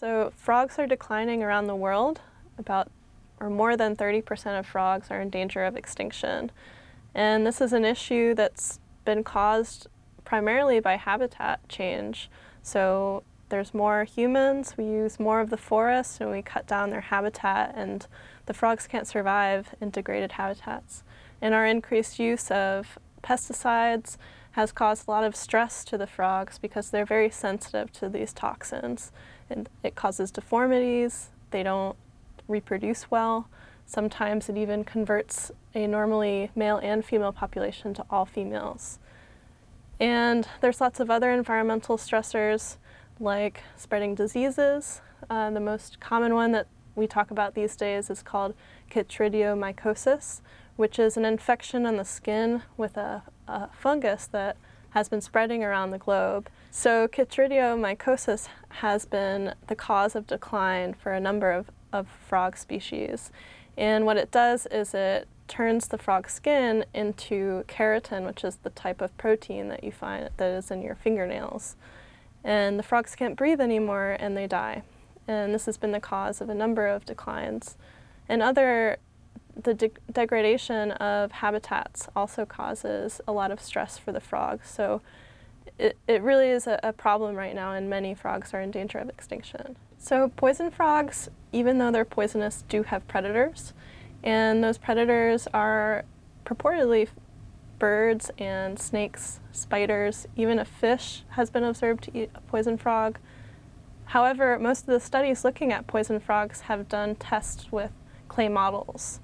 So frogs are declining around the world. About or more than 30% of frogs are in danger of extinction. And this is an issue that's been caused primarily by habitat change. So there's more humans, we use more of the forest, and we cut down their habitat, and the frogs can't survive in degraded habitats. And our increased use of pesticides has caused a lot of stress to the frogs because they're very sensitive to these toxins. And it causes deformities, they don't reproduce well. Sometimes it even converts a normally male and female population to all females. And there's lots of other environmental stressors like spreading diseases. Uh, the most common one that we talk about these days is called chytridiomycosis, which is an infection on the skin with a, a fungus that has been spreading around the globe. So chytridiomycosis has been the cause of decline for a number of, of frog species. And what it does is it turns the frog skin into keratin, which is the type of protein that you find that is in your fingernails. And the frogs can't breathe anymore and they die. And this has been the cause of a number of declines. And other the de degradation of habitats also causes a lot of stress for the frogs. So it, it really is a, a, problem right now, and many frogs are in danger of extinction. So poison frogs, even though they're poisonous, do have predators, and those predators are purportedly birds and snakes, spiders, even a fish has been observed to eat a poison frog. However, most of the studies looking at poison frogs have done tests with clay models.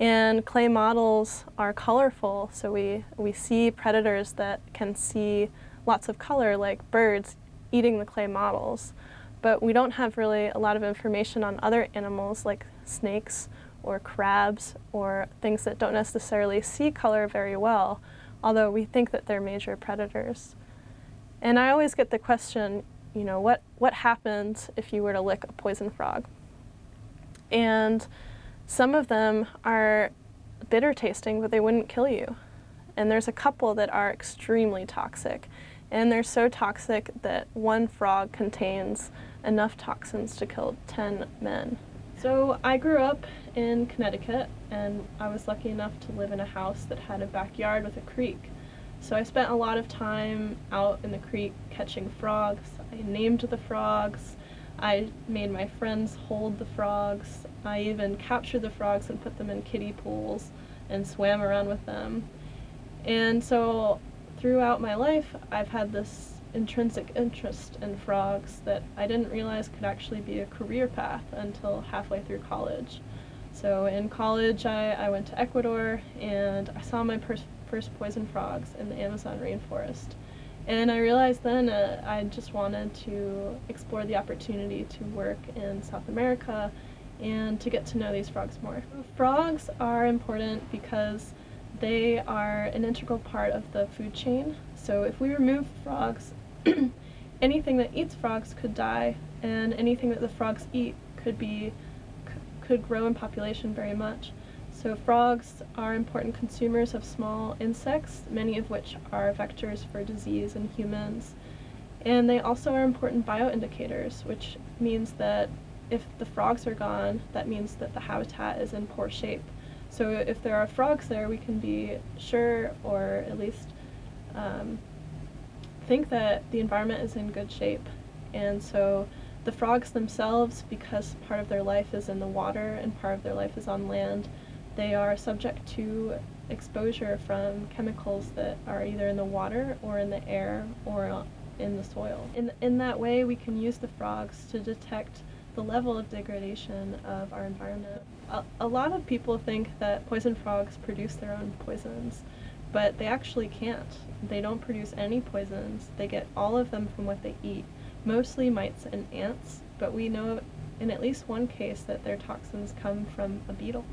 And clay models are colorful, so we, we see predators that can see lots of color, like birds eating the clay models. But we don't have really a lot of information on other animals like snakes or crabs or things that don't necessarily see color very well, although we think that they're major predators. And I always get the question, you know, what, what happens if you were to lick a poison frog? And some of them are bitter tasting, but they wouldn't kill you. And there's a couple that are extremely toxic. And they're so toxic that one frog contains enough toxins to kill 10 men. So I grew up in Connecticut and I was lucky enough to live in a house that had a backyard with a creek. So I spent a lot of time out in the creek catching frogs. I named the frogs. I made my friends hold the frogs. I even captured the frogs and put them in kiddie pools and swam around with them. And so throughout my life, I've had this intrinsic interest in frogs that I didn't realize could actually be a career path until halfway through college. So in college, I, I went to Ecuador and I saw my pers- first poison frogs in the Amazon rainforest. And I realized then uh, I just wanted to explore the opportunity to work in South America and to get to know these frogs more. Frogs are important because they are an integral part of the food chain. So if we remove frogs, anything that eats frogs could die, and anything that the frogs eat could be could grow in population very much. So frogs are important consumers of small insects, many of which are vectors for disease in humans. And they also are important bioindicators, which means that if the frogs are gone, that means that the habitat is in poor shape. So if there are frogs there, we can be sure, or at least um, think that the environment is in good shape. And so the frogs themselves, because part of their life is in the water and part of their life is on land, they are subject to exposure from chemicals that are either in the water or in the air or in the soil. In, in that way, we can use the frogs to detect the level of degradation of our environment. A, a lot of people think that poison frogs produce their own poisons, but they actually can't. They don't produce any poisons. They get all of them from what they eat, mostly mites and ants, but we know in at least one case that their toxins come from a beetle.